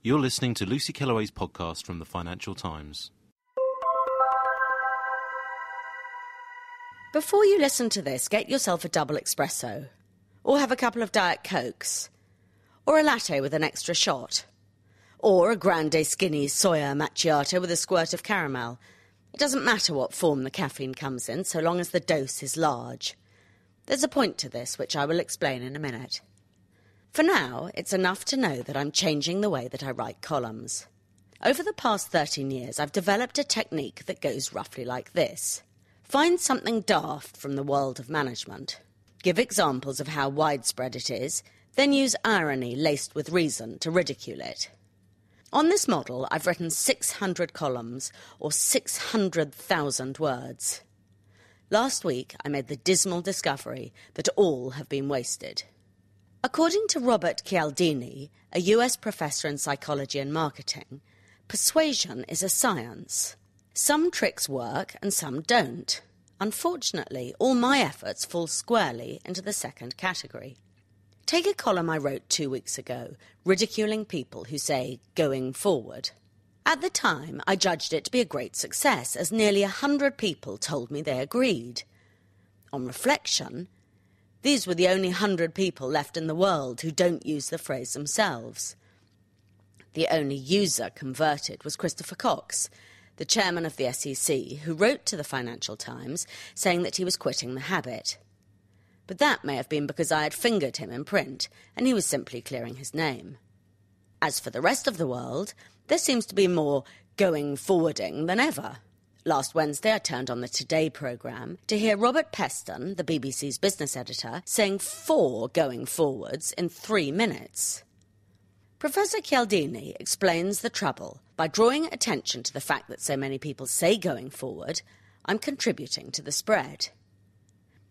You're listening to Lucy Kellaway's podcast from the Financial Times. Before you listen to this, get yourself a double espresso, or have a couple of Diet Cokes, or a latte with an extra shot, or a grande skinny soya macchiato with a squirt of caramel. It doesn't matter what form the caffeine comes in, so long as the dose is large. There's a point to this, which I will explain in a minute. For now, it's enough to know that I'm changing the way that I write columns. Over the past 13 years, I've developed a technique that goes roughly like this Find something daft from the world of management, give examples of how widespread it is, then use irony laced with reason to ridicule it. On this model, I've written 600 columns, or 600,000 words. Last week, I made the dismal discovery that all have been wasted. According to Robert Cialdini, a US professor in psychology and marketing, persuasion is a science. Some tricks work and some don't. Unfortunately, all my efforts fall squarely into the second category. Take a column I wrote two weeks ago, ridiculing people who say going forward. At the time, I judged it to be a great success, as nearly a hundred people told me they agreed. On reflection, these were the only hundred people left in the world who don't use the phrase themselves. The only user converted was Christopher Cox, the chairman of the SEC, who wrote to the Financial Times saying that he was quitting the habit. But that may have been because I had fingered him in print, and he was simply clearing his name. As for the rest of the world, there seems to be more going forwarding than ever. Last Wednesday, I turned on the Today programme to hear Robert Peston, the BBC's business editor, saying four going forwards in three minutes. Professor Cialdini explains the trouble by drawing attention to the fact that so many people say going forward, I'm contributing to the spread.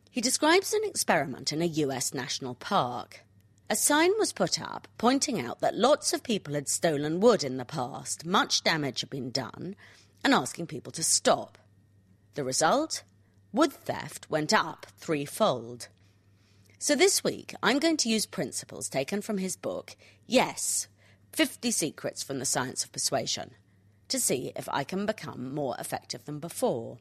He describes an experiment in a US national park. A sign was put up pointing out that lots of people had stolen wood in the past, much damage had been done, and asking people to stop. The result? Wood theft went up threefold. So this week, I'm going to use principles taken from his book, Yes 50 Secrets from the Science of Persuasion, to see if I can become more effective than before.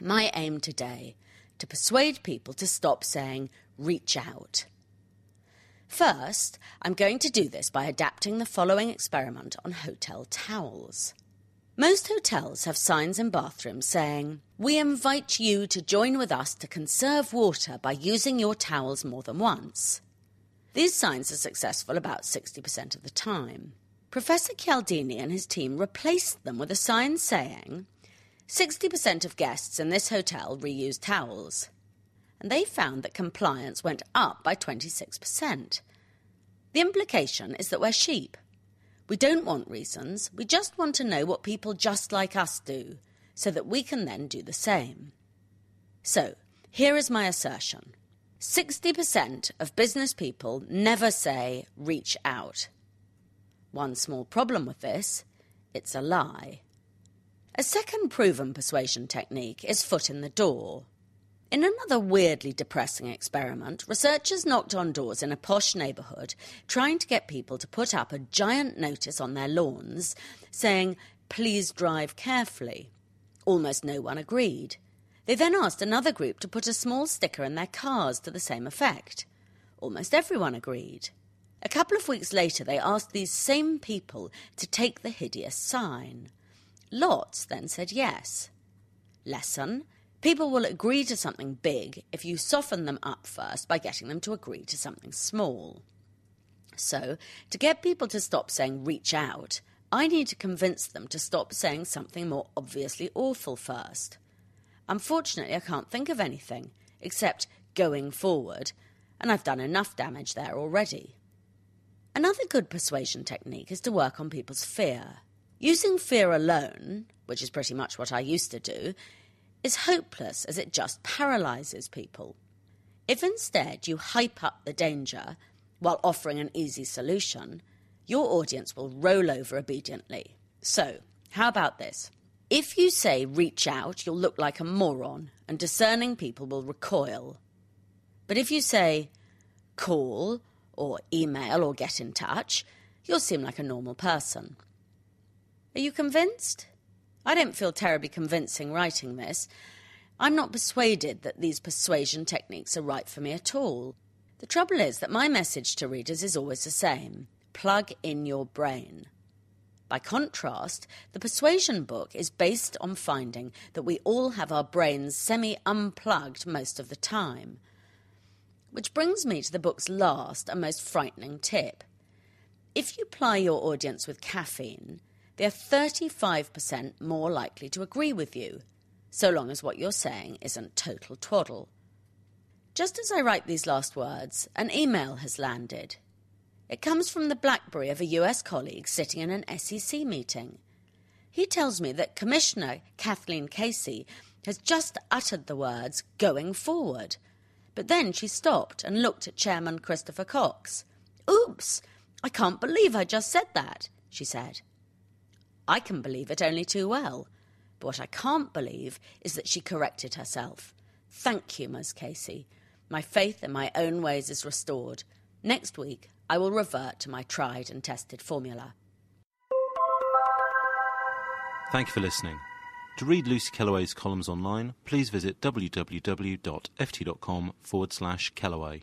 My aim today to persuade people to stop saying, reach out. First, I'm going to do this by adapting the following experiment on hotel towels. Most hotels have signs in bathrooms saying, We invite you to join with us to conserve water by using your towels more than once. These signs are successful about 60% of the time. Professor Cialdini and his team replaced them with a sign saying, 60% of guests in this hotel reuse towels. And they found that compliance went up by 26%. The implication is that we're sheep. We don't want reasons, we just want to know what people just like us do, so that we can then do the same. So, here is my assertion 60% of business people never say reach out. One small problem with this it's a lie. A second proven persuasion technique is foot in the door. In another weirdly depressing experiment, researchers knocked on doors in a posh neighbourhood trying to get people to put up a giant notice on their lawns saying, Please drive carefully. Almost no one agreed. They then asked another group to put a small sticker in their cars to the same effect. Almost everyone agreed. A couple of weeks later, they asked these same people to take the hideous sign. Lots then said yes. Lesson People will agree to something big if you soften them up first by getting them to agree to something small. So, to get people to stop saying reach out, I need to convince them to stop saying something more obviously awful first. Unfortunately, I can't think of anything except going forward, and I've done enough damage there already. Another good persuasion technique is to work on people's fear. Using fear alone, which is pretty much what I used to do, is hopeless as it just paralyzes people. If instead you hype up the danger while offering an easy solution, your audience will roll over obediently. So, how about this? If you say reach out, you'll look like a moron and discerning people will recoil. But if you say call or email or get in touch, you'll seem like a normal person. Are you convinced? I don't feel terribly convincing writing this. I'm not persuaded that these persuasion techniques are right for me at all. The trouble is that my message to readers is always the same plug in your brain. By contrast, the persuasion book is based on finding that we all have our brains semi unplugged most of the time. Which brings me to the book's last and most frightening tip. If you ply your audience with caffeine, they're 35% more likely to agree with you, so long as what you're saying isn't total twaddle. Just as I write these last words, an email has landed. It comes from the Blackberry of a US colleague sitting in an SEC meeting. He tells me that Commissioner Kathleen Casey has just uttered the words going forward. But then she stopped and looked at Chairman Christopher Cox. Oops, I can't believe I just said that, she said. I can believe it only too well. But what I can't believe is that she corrected herself. Thank you, Ms. Casey. My faith in my own ways is restored. Next week, I will revert to my tried and tested formula. Thank you for listening. To read Lucy Kellaway's columns online, please visit www.ft.com forward slash Kellaway.